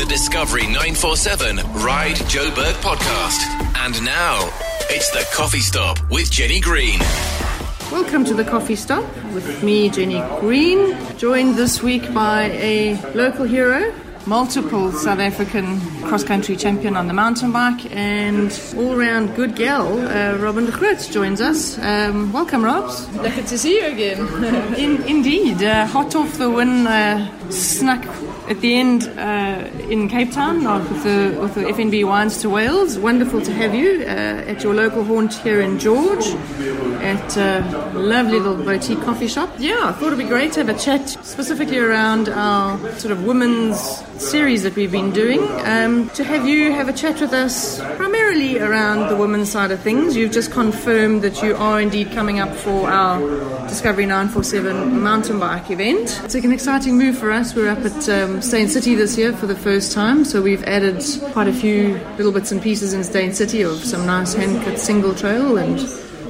the Discovery 947 Ride Joe Joburg podcast. And now, it's the coffee stop with Jenni Green. Welcome to the Coffee Stop with me, Jenni Green, joined this week by a local hero, multiple South African cross country champion on the mountain bike, and all round good gal, uh, Robyn de Groot joins us. Um, welcome, Robs. Lekker to see you again. In, indeed, uh, hot off the win, uh, snuck at the end uh, in Cape Town with the, with the FNB Wines to Whales. Wonderful to have you uh, at your local haunt here in George at a lovely little boutique coffee shop. Yeah, I thought it'd be great to have a chat specifically around our sort of women's series that we've been doing. Um, to have you have a chat with us primarily around the women's side of things. You've just confirmed that you are indeed coming up for our Discovery 947 mountain bike event. It's an exciting move for us. We're up at um, Steyn City this year for the first time, so we've added quite a few little bits and pieces in Steyn City of some nice hand cut single trail and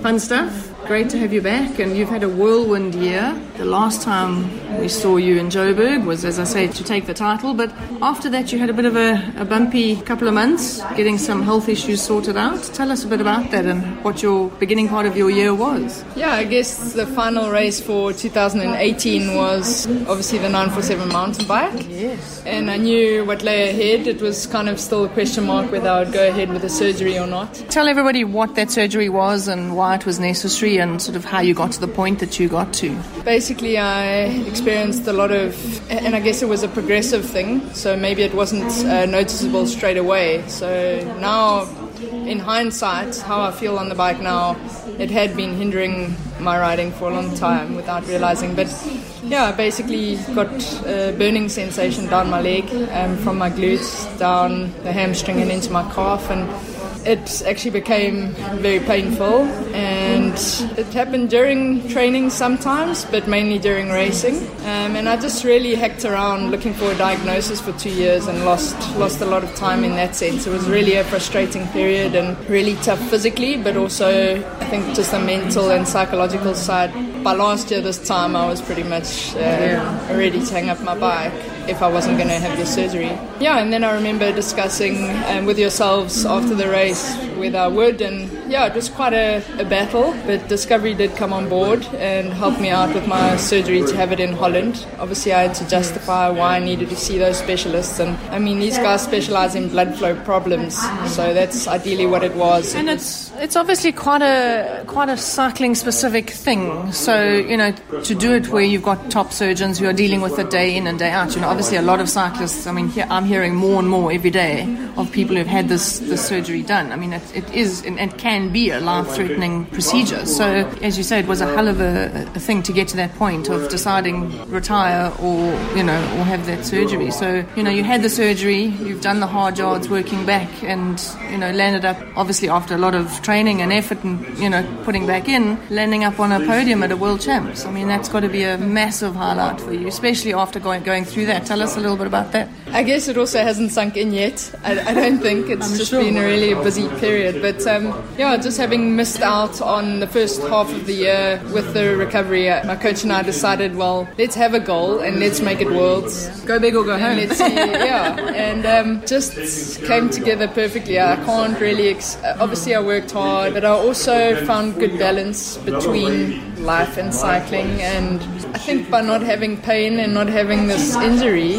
fun stuff. Great to have you back, and you've had a whirlwind year. The last time we saw you in Joburg was, as I say, to take the title, but after that, you had a bit of a, a bumpy couple of months getting some health issues sorted out. Tell us a bit about that and what your beginning part of your year was. Yeah, I guess the final race for 2018 was obviously the 947 mountain bike. Yes. And I knew what lay ahead. It was kind of still a question mark whether I would go ahead with the surgery or not. Tell everybody what that surgery was and why it was necessary and sort of how you got to the point that you got to. Basically, I experienced a lot of, and I guess it was a progressive thing, so maybe it wasn't uh, noticeable straight away. So now, in hindsight, how I feel on the bike now, it had been hindering my riding for a long time without realizing. But yeah, I basically got a burning sensation down my leg, um, from my glutes down the hamstring and into my calf, and it actually became very painful and it happened during training sometimes but mainly during racing. Um, and I just really hacked around looking for a diagnosis for two years and lost lost a lot of time in that sense. It was really a frustrating period and really tough physically but also I think just the mental and psychological side. By last year this time I was pretty much uh, ready to hang up my bike if I wasn't going to have the surgery. Yeah, and then I remember discussing um, with yourselves after the race whether I would, and yeah, it was quite a, a, battle, but Discovery did come on board and help me out with my surgery to have it in Holland. Obviously, I had to justify why I needed to see those specialists, and I mean, these guys specialize in blood flow problems, so that's ideally what it was. And it's it's obviously quite a quite a cycling specific thing. So you know, to do it where you've got top surgeons who are dealing with it day in and day out. You know, obviously a lot of cyclists. I mean, I'm hearing more and more every day of people who've had this this surgery done. I mean, it, it is and it can be a life threatening procedure. So as you say, it was a hell of a, a thing to get to that point of deciding retire or you know or have that surgery. So you know, you had the surgery, you've done the hard yards working back, and you know landed up obviously after a lot of training and effort and you know putting back in, landing up on a podium at a world champs. I mean, that's got to be a massive highlight for you, especially after going going through that. Tell us a little bit about that. I guess it also hasn't sunk in yet. I, I don't think it's I'm just sure. been a really busy period, but um, yeah, just having missed out on the first half of the year with the recovery, uh, my coach and I decided, well, let's have a goal and let's make it worlds. Go big or go home. And let's see, yeah, and um, just came together perfectly. I can't really. Ex- obviously, I worked hard, but I also found good balance between life and cycling. And I think by not having pain and not having this injury,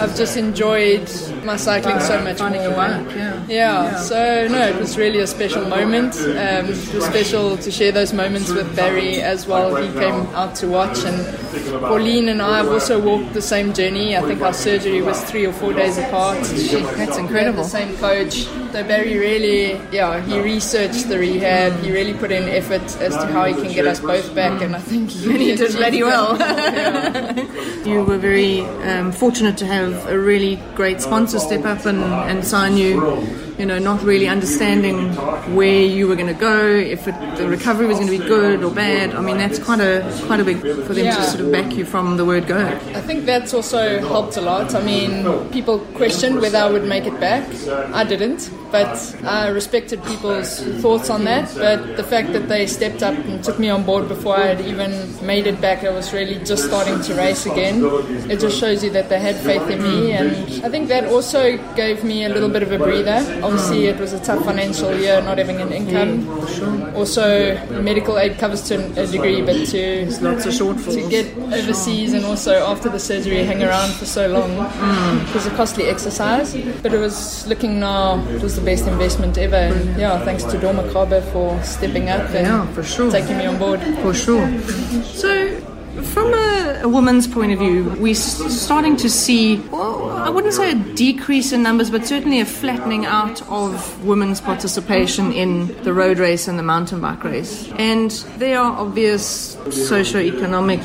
I've just enjoyed my cycling so much more. yeah. Yeah, so no, it was really a special moment. Um, it was special to share those moments with Barry as well. He came out to watch, and Pauline and I have also walked the same journey. I think our surgery was three or four days apart. She, That's incredible. The same coach. So Barry really, yeah, he researched the rehab. He really put in effort as to how he can get us both back, and I think he, He did achieved really well. Yeah. You were very um, fortunate to have a really great sponsor step up and, and sign you you know, not really understanding where you were going to go, if it, the recovery was going to be good or bad. I mean, that's quite a quite a big for them Yeah. to sort of back you from the word go. I think that's also helped a lot. I mean, people questioned whether I would make it back. I didn't, but I respected people's thoughts on that. But the fact that they stepped up and took me on board before I had even made it back, I was really just starting to race again. It just shows you that they had faith in me, and I think that also gave me a little bit of a breather. Obviously, it was a tough financial year, not having an income. Also, medical aid covers to a degree, but to to get overseas and also after the surgery hang around for so long it was a costly exercise but it was looking now it was the best investment ever and yeah thanks to dormakaba for stepping up and Yeah, for sure. taking me on board For sure. So, from a, a woman's point of view, we're starting to see, well, I wouldn't say a decrease in numbers, but certainly a flattening out of women's participation in the road race and the mountain bike race. And there are obvious socio-economic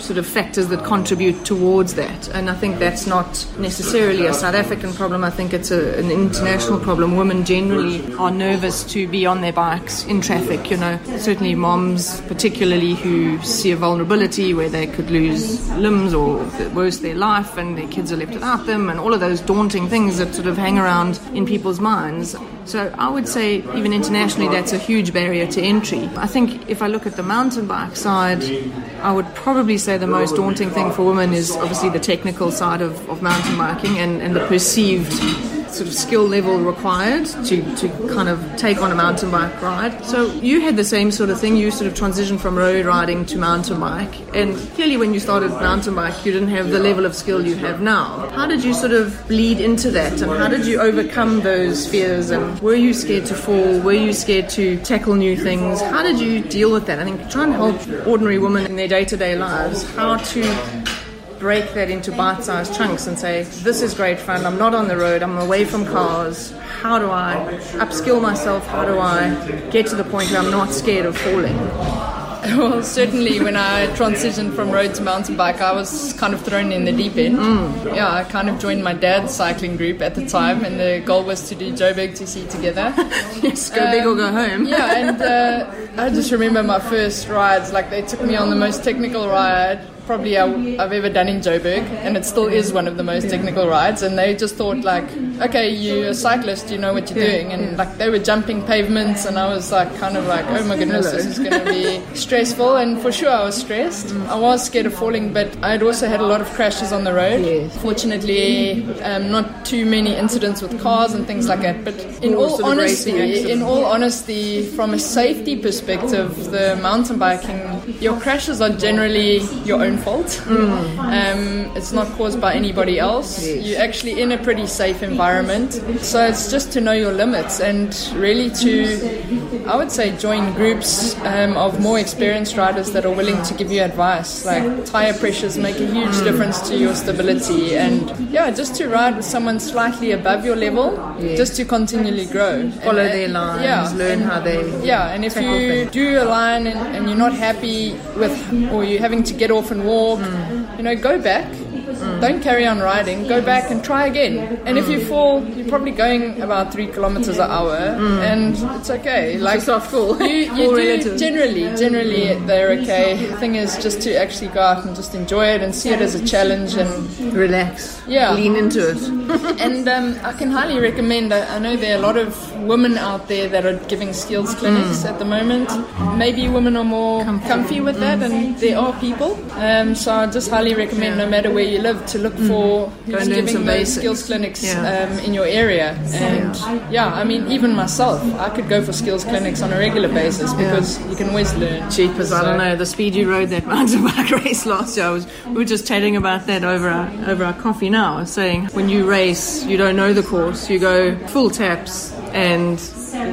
sort of factors that contribute towards that. And I think that's not necessarily a South African problem. I think it's a, an international problem. Women generally are nervous to be on their bikes in traffic, you know. Certainly moms, particularly who see a vulnerability where they could lose limbs or worse, their life and their kids are left without them and all of those daunting things that sort of hang around in people's minds. So I would say even internationally that's a huge barrier to entry. I think if I look at the mountain bike side, I would probably say the most daunting thing for women is obviously the technical side of, of mountain biking and, and the perceived sort of skill level required to, to kind of take on a mountain bike ride. So you had the same sort of thing. You sort of transitioned from road riding to mountain bike. And clearly when you started mountain bike, you didn't have the level of skill you have now. How did you sort of bleed into that? And how did you overcome those fears? And were you scared to fall? Were you scared to tackle new things? How did you deal with that? I think try and help ordinary women in their day-to-day lives how to break that into bite-sized chunks and say, this is great fun. I'm not on the road. I'm away from cars. How do I upskill myself? How do I get to the point where I'm not scared of falling? well certainly when I transitioned from road to mountain bike I was kind of thrown in the deep end yeah I kind of joined my dad's cycling group at the time and the goal was to do Joburg see together Yes, go big or go home. yeah, and uh, I just remember my first rides. Like they took me on the most technical ride probably I, I've ever done in Joburg, and it still is one of the most technical rides. And they just thought like, okay, you're a cyclist, you know what you're doing, and like they were jumping pavements, and I was like, kind of like, oh my goodness, this is going to be stressful. And for sure, I was stressed. I was scared of falling, but I'd also had a lot of crashes on the road. Fortunately, um, not too many incidents with cars and things like that. But in all sort of racing honesty, in all honesty, from a safety perspective, the mountain biking, your crashes are generally your own fault. Um, it's not caused by anybody else. You're actually in a pretty safe environment. So it's just to know your limits and really to, I would say, join groups um, of more experienced riders that are willing to give you advice. Like tire pressures make a huge difference to your stability, and yeah, just to ride with someone slightly above your level, just to continually grow. Follow And, their lines, yeah, learn and- how they. yeah, and if you things. do a line and, and you're not happy with, or you're having to get off and walk, you know, go back. Don't carry on riding. Go back and try again. And if you fall, you're probably going about three kilometers an hour, and it's okay. Like a soft fall. You, you do generally, generally they're okay. The thing is just to actually go out and just enjoy it and see it as a challenge and Relax. Yeah. Lean into it. and um, I can highly recommend. I I know there are a lot of women out there that are giving skills clinics at the moment. Maybe women are more comfy, with that, and there are people. Um, so I just highly recommend, no matter where you live, to look for who's giving some those skills clinics Yeah. um, in your area. And yeah, I mean, even myself, I could go for skills clinics on a regular basis because you can always learn. Jeepers, I don't know. The speed you rode that mountain bike race last year, I was, we were just chatting about that over our, over our coffee now, saying when you race, you don't know the course, you go full taps and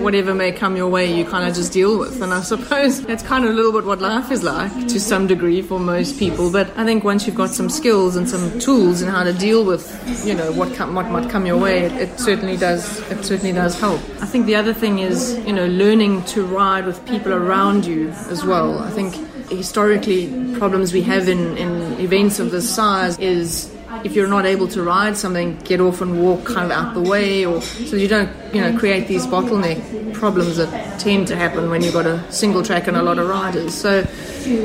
whatever may come your way, you kind of just deal with. And I suppose that's kind of a little bit what life is like to some degree for most people. But I think once you've got some skills and some tools in how to deal with, you know, what come, what might come your way, it, it certainly does. It certainly does help. I think the other thing is, you know, learning to ride with people around you as well. I think historically problems we have in, in events of this size is if you're not able to ride something, get off and walk kind of out the way, or so you don't, you know, create these bottleneck problems that tend to happen when you've got a single track and a lot of riders. So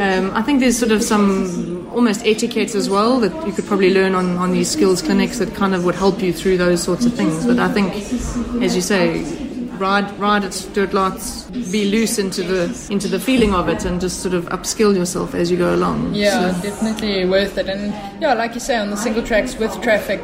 um, I think there's sort of some almost etiquette as well that you could probably learn on, on these skills clinics that kind of would help you through those sorts of things. But I think, as you say, ride ride it, do it lots, be loose into the into the feeling of it, and just sort of upskill yourself as you go along. Yeah, so. definitely worth it. And yeah, like you say, on the single tracks with traffic,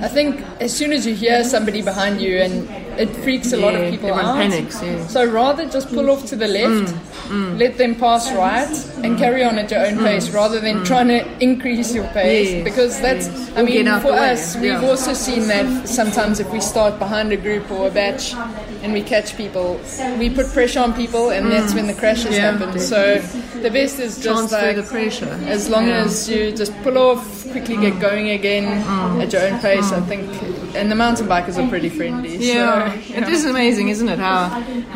I think as soon as you hear somebody behind you and it freaks a yeah, lot of people out. Panics, yeah. So rather just pull off to the left, mm, mm. let them pass right, and carry on at your own mm, pace, rather than mm. trying to increase your pace. Yes, because that's, yes. I mean, for us, we've also seen that sometimes if we start behind a group or a batch and we catch people, we put pressure on people, and that's when the crashes happen. So the best is just Transfer like the pressure. As long as you just pull off, quickly get going again at your own pace, I think. And the mountain bikers are pretty friendly. Yeah. So it is amazing, isn't it? How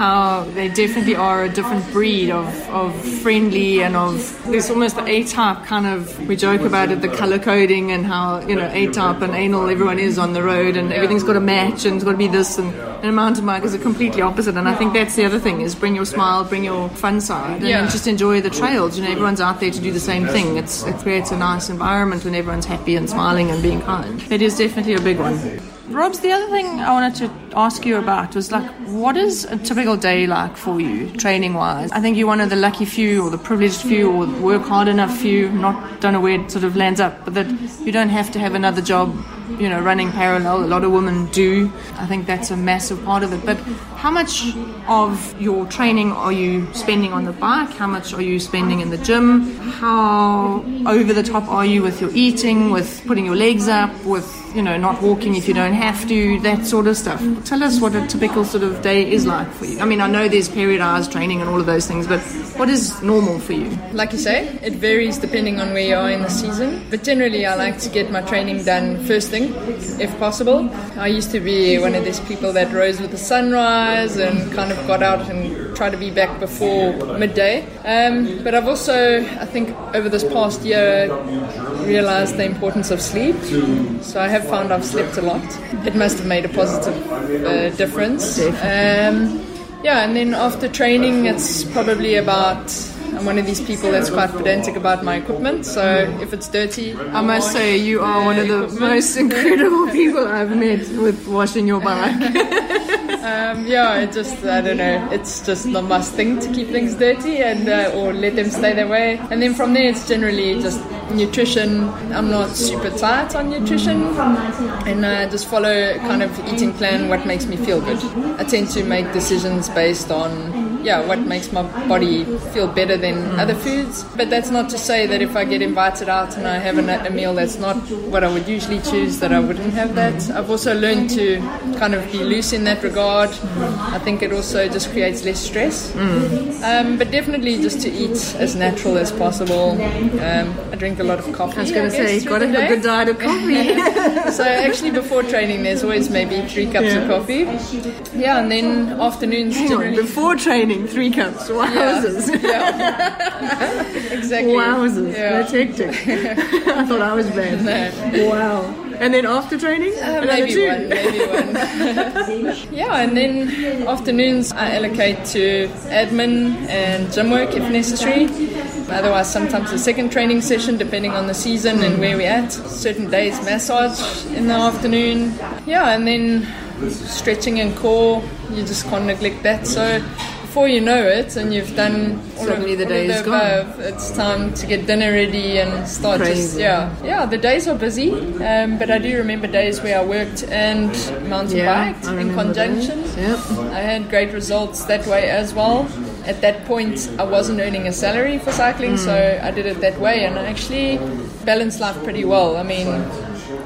how they definitely are a different breed of, of friendly and of there's almost the A type kind of we joke about it, the color coding and how you know A type and anal everyone is on the road and everything's got to match and it's got to be this and, and a mountain bike is a completely opposite. And I think that's the other thing is bring your smile, bring your fun side, and Yeah. just enjoy the trails. You know, everyone's out there to do the same thing. It's it creates a nice environment when everyone's happy and smiling and being kind. It is definitely a big one. Robs, the other thing I wanted to ask you about was like, what is a typical day like for you, training wise? I think you're one of the lucky few or the privileged few or work hard enough few, not don't know where it sort of lands up, but that you don't have to have another job, you know, running parallel. A lot of women do. I think that's a massive part of it. But how much of your training are you spending on the bike? How much are you spending in the gym? How over the top are you with your eating, with putting your legs up, with you know, not walking if you don't have to, that sort of stuff. Tell us what a typical sort of day is like for you. I mean, I know there's period hours training and all of those things, but what is normal for you? Like you say, it varies depending on where you are in the season. But generally, I like to get my training done first thing, if possible. I used to be one of these people that rose with the sunrise and kind of got out and tried to be back before midday. Um, but I've also, I think, over this past year, realized the importance of sleep. So I have found I've slept a lot. It must have made a positive uh, difference. Um, yeah, and then after training, it's probably about. I'm one of these people that's quite pedantic about my equipment, so if it's dirty, I must say, you are one of the most incredible people I've met with washing your bike. Um, yeah, it just I don't know. It's just the must thing to keep things dirty and uh, or let them stay that way. And then from there, it's generally just nutrition. I'm not super tight on nutrition, and uh, just follow kind of eating plan. What makes me feel good. I tend to make decisions based on yeah, what makes my body feel better than other foods. But that's not to say that if I get invited out and I have a, a, meal that's not what I would usually choose, that I wouldn't have that. I've also learned to kind of be loose in that regard. I think it also just creates less stress. Um, but definitely just to eat as natural as possible. Um, I drink a lot of coffee. I was going to say, you've got to have a good diet of coffee. so actually before training there's always maybe three cups Yeah. of coffee yeah and then afternoons Hang on, before training, three cups. Wowzers. exactly Wowzers. Yeah. That's hectic. I thought I was bad. No. Wow. And then after training? Uh, maybe two. one, maybe one. yeah, and then afternoons I allocate to admin and gym work if necessary. Otherwise, sometimes a second training session depending on the season and where we're at. Certain days, massage in the afternoon. Yeah, and then stretching and core, you just can't neglect that. So before you know it, and you've done all Suddenly of, the all day of is gone. above, it's time to get dinner ready and start just yeah yeah. The days are busy, um, but I do remember days where I worked and mountain Yeah, biked in conjunction. those. Yep. I had great results that way as well. At that point, I wasn't earning a salary for cycling, so Hmm. I did it that way, and I actually balanced life pretty well. I mean,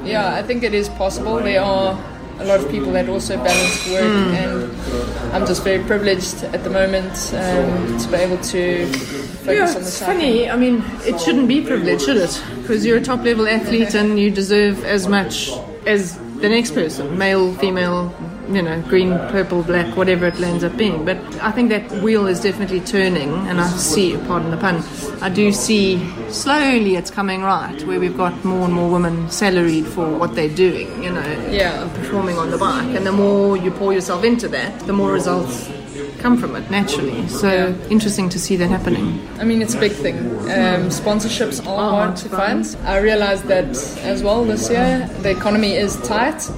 yeah, I think it is possible. There are a lot of people that also balance work, Hmm. and I'm just very privileged at the moment um, to be able to focus Yeah, on the it's funny. I mean, it shouldn't be privileged, should it? Because you're a top level athlete and you deserve as much as the next person, male, female, you know, green, purple, black, whatever it ends up being. But I think that wheel is definitely turning, and I see, pardon the pun, I do see slowly it's coming right, where we've got more and more women salaried for what they're doing, you know, Yeah. performing on the bike. And the more you pour yourself into that, the more results come from it naturally. So Yeah. interesting to see that happening. I mean, it's a big thing. Um, sponsorships are Oh, hard to find. I realized that as well this year. The economy is tight.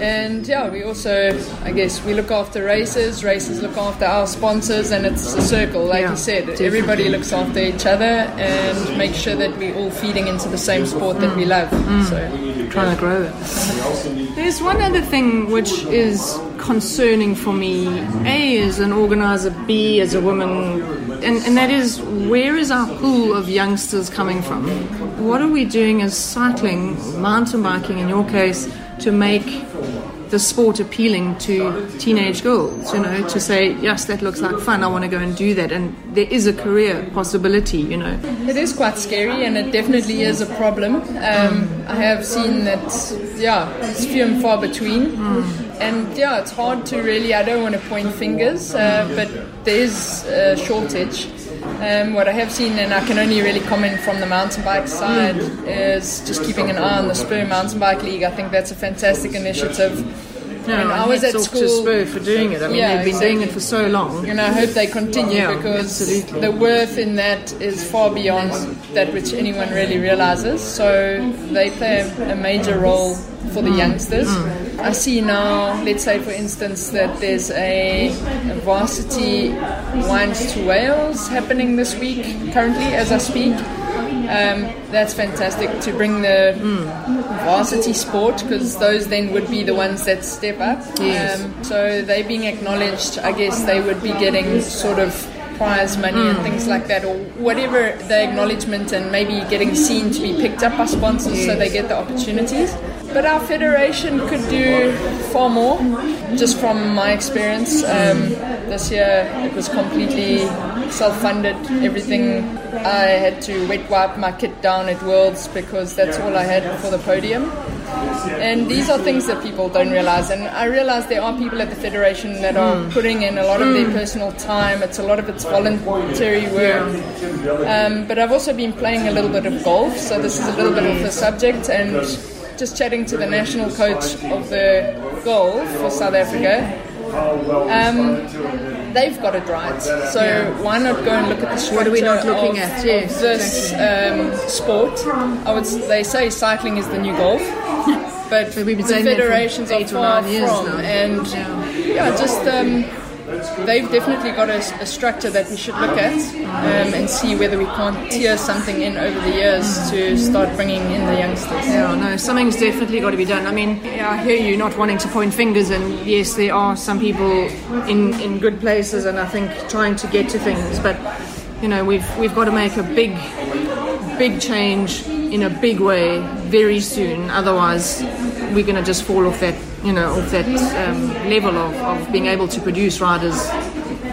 And yeah, we also, I guess, we look after races, races look after our sponsors, and it's a circle, like Yeah, you said. definitely. Everybody looks after each other and make sure that we're all feeding into the same sport that we mm. love. Mm. So, trying to grow it. There's one other thing which is concerning for me. A as an organizer, B as a woman, and, and that is where is our pool of youngsters coming from? What are we doing as cycling, mountain biking in your case, to make the sport appealing to teenage girls, you know, to say, yes, that looks like fun, I want to go and do that. And there is a career possibility, you know. It is quite scary, and it definitely is a problem. Um, I have seen that, yeah, it's few and far between, and yeah, it's hard to really. I don't want to point fingers, uh, but there is a shortage. Um, what I have seen, and I can only really comment from the mountain bike side, is just keeping an eye on the Spur Mountain Bike League. I think that's a fantastic initiative. Yeah, When I was at school- Spur for doing it. I mean, Yeah, they've been doing it for so long. And I hope they continue Yeah, because absolutely. the worth in that is far beyond that which anyone really realizes. So they play a, major role for the mm. youngsters. Mm. I see now, let's say for instance, that there's a, a varsity Wines to Whales happening this week, currently as I speak. Um, that's fantastic to bring the varsity sport because those then would be the ones that step up. Yes. Um, so they being acknowledged, I guess they would be getting sort of prize money and things like that, or whatever the acknowledgement, and maybe getting seen to be picked up by sponsors so they get the opportunities. But our federation could do far more, just from my experience. Um, this year it was completely self funded, everything. I had to wet wipe my kit down at Worlds because that's all I had for the podium. And these are things that people don't realize. And I realize there are people at the Federation that are putting in a lot of their personal time. It's a lot of it's voluntary work. Um, but I've also been playing a little bit of golf, so this is a little bit of the subject. And just chatting to the national coach of the golf for South Africa. Um, they've got it right. So why not go and look at the structure What are we not looking of, at? Yes, of this um, sport? I would. They say cycling is the new golf, but But we've been the saying that for federations are far from, now. and Yeah. yeah, just. Um, They've definitely got a, a structure that we should look at um, and see whether we can't tear something in over the years to start bringing in the youngsters. Yeah, no, something's definitely got to be done. I mean, yeah, I hear you not wanting to point fingers, and yes, there are some people in, in good places, and I think trying to get to things. But you know, we've we've got to make a big, big change in a big way very soon. Otherwise, we're going to just fall off that you know of that um, level of, of being able to produce riders.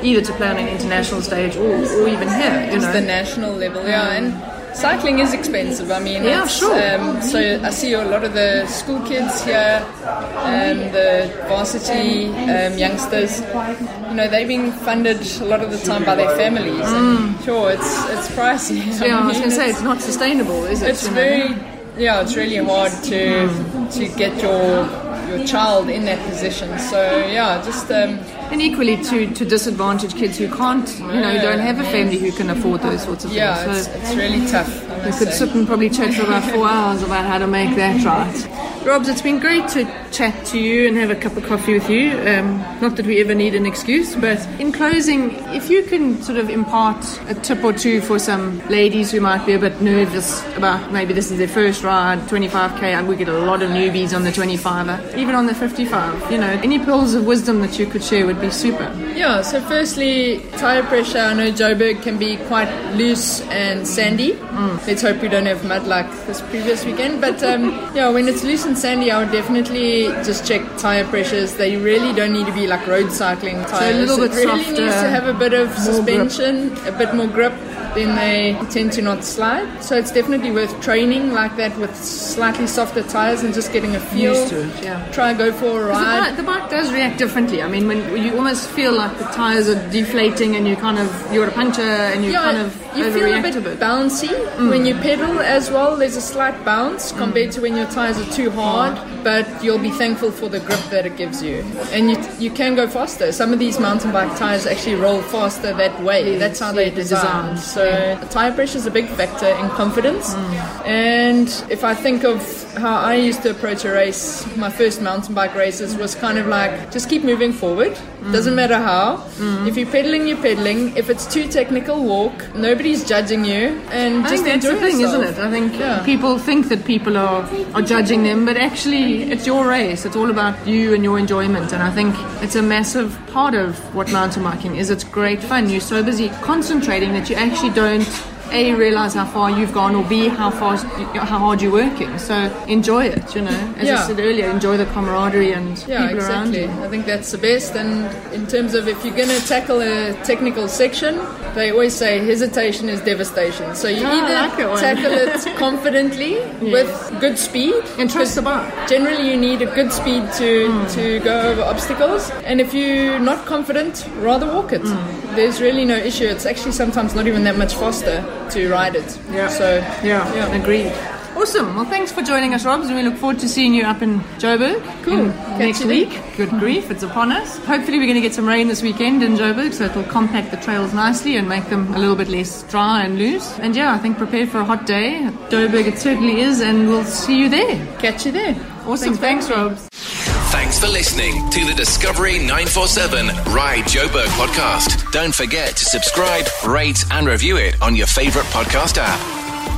Either to play on an international stage or, or even here, you know. the national level, yeah. And cycling is expensive. I mean, Yeah, it's, sure. Um, so I see a lot of the school kids here, um, the varsity um, youngsters. You know, they're being funded a lot of the time by their families. And sure, it's it's pricey. Mm. yeah, I was going to say it's- not sustainable, is it? it's you know? very yeah it's really hard to to get your your child in that position so yeah just um, And equally to, to disadvantaged kids who can't, you know, who don't have a family who can afford those sorts of yeah things. it's, So it's really tough we could say. sit and probably chat for about four hours about how to make that right. Robs, it's been great to chat to you and have a cup of coffee with you. Um, not that we ever need an excuse, but in closing, if you can sort of impart a tip or two for some ladies who might be a bit nervous about maybe this is their first ride, 25k, and we get a lot of newbies on the 25er, even on the 55. You know, any pearls of wisdom that you could share would be super. Yeah, so firstly, tyre pressure. I know Joburg can be quite loose and sandy. Mm. Let's hope we don't have mud like this previous weekend. But um, yeah, when it's loose and sandy, I would definitely just check tyre pressures. They really don't need to be like road cycling tyres. little bit it really softer, needs to have a bit of more grip. suspension, a bit more grip. Then they tend to not slide. So it's definitely worth training like that with slightly softer tires and just getting a feel. Used to it, yeah. Try and go for a 'Cause The ride. bike, the bike does react differently. I mean, when you almost feel like the tires are deflating and you kind of you're a puncture and you kind of you feel a bit, a bit. bouncy mm. when you pedal as well. There's a slight bounce compared to when your tires are too hard, but you'll be thankful for the grip that it gives you, and you you can go faster. Some of these mountain bike tires actually roll faster that way. That's how they're yeah, they're designed. designed, So tire pressure is a big factor in confidence. Mm. And if I think of how I used to approach a race, my first mountain bike races was kind of like just keep moving forward. Mm. Doesn't matter how. Mm. If you're pedaling, you're pedaling. If it's too technical, walk. Nobody's judging you, and I just think that's the thing, yourself. isn't it? I think Yeah. people think that people are, are judging them, but actually, it's your race. It's all about you and your enjoyment. And I think it's a massive part of what mountain biking is. It's great fun. You're so busy concentrating that you actually don't. A realize how far you've gone, or B how fast, how hard you're working. So enjoy it, you know. As Yeah. I said earlier, enjoy the camaraderie and Yeah, people around exactly. you. I think that's the best. And in terms of if you're going to tackle a technical section, they always say hesitation is devastation. So you I either like tackle it confidently with good speed. And trust the bike. Generally, you need a good speed to, Hmm. to go over obstacles. And if you're not confident, rather walk it. Hmm. There's really no issue. It's actually sometimes not even that much faster to ride it. Yeah. So, Yeah, Yeah. agreed. Awesome. Well, thanks for joining us, Robs, and we look forward to seeing you up in Joburg Cool. in- next week. Good grief, it's upon us. Hopefully, we're going to get some rain this weekend in Joburg, so it'll compact the trails nicely and make them a little bit less dry and loose. And yeah, I think prepare for a hot day. Joburg, it certainly is, and we'll see you there. catch you there. Awesome. Thanks, me. Robs. Thanks for listening to the Discovery 947 Ride Joburg podcast. Don't forget to subscribe, rate, and review it on your favorite podcast app.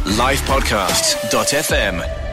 Livepodcasts.fm.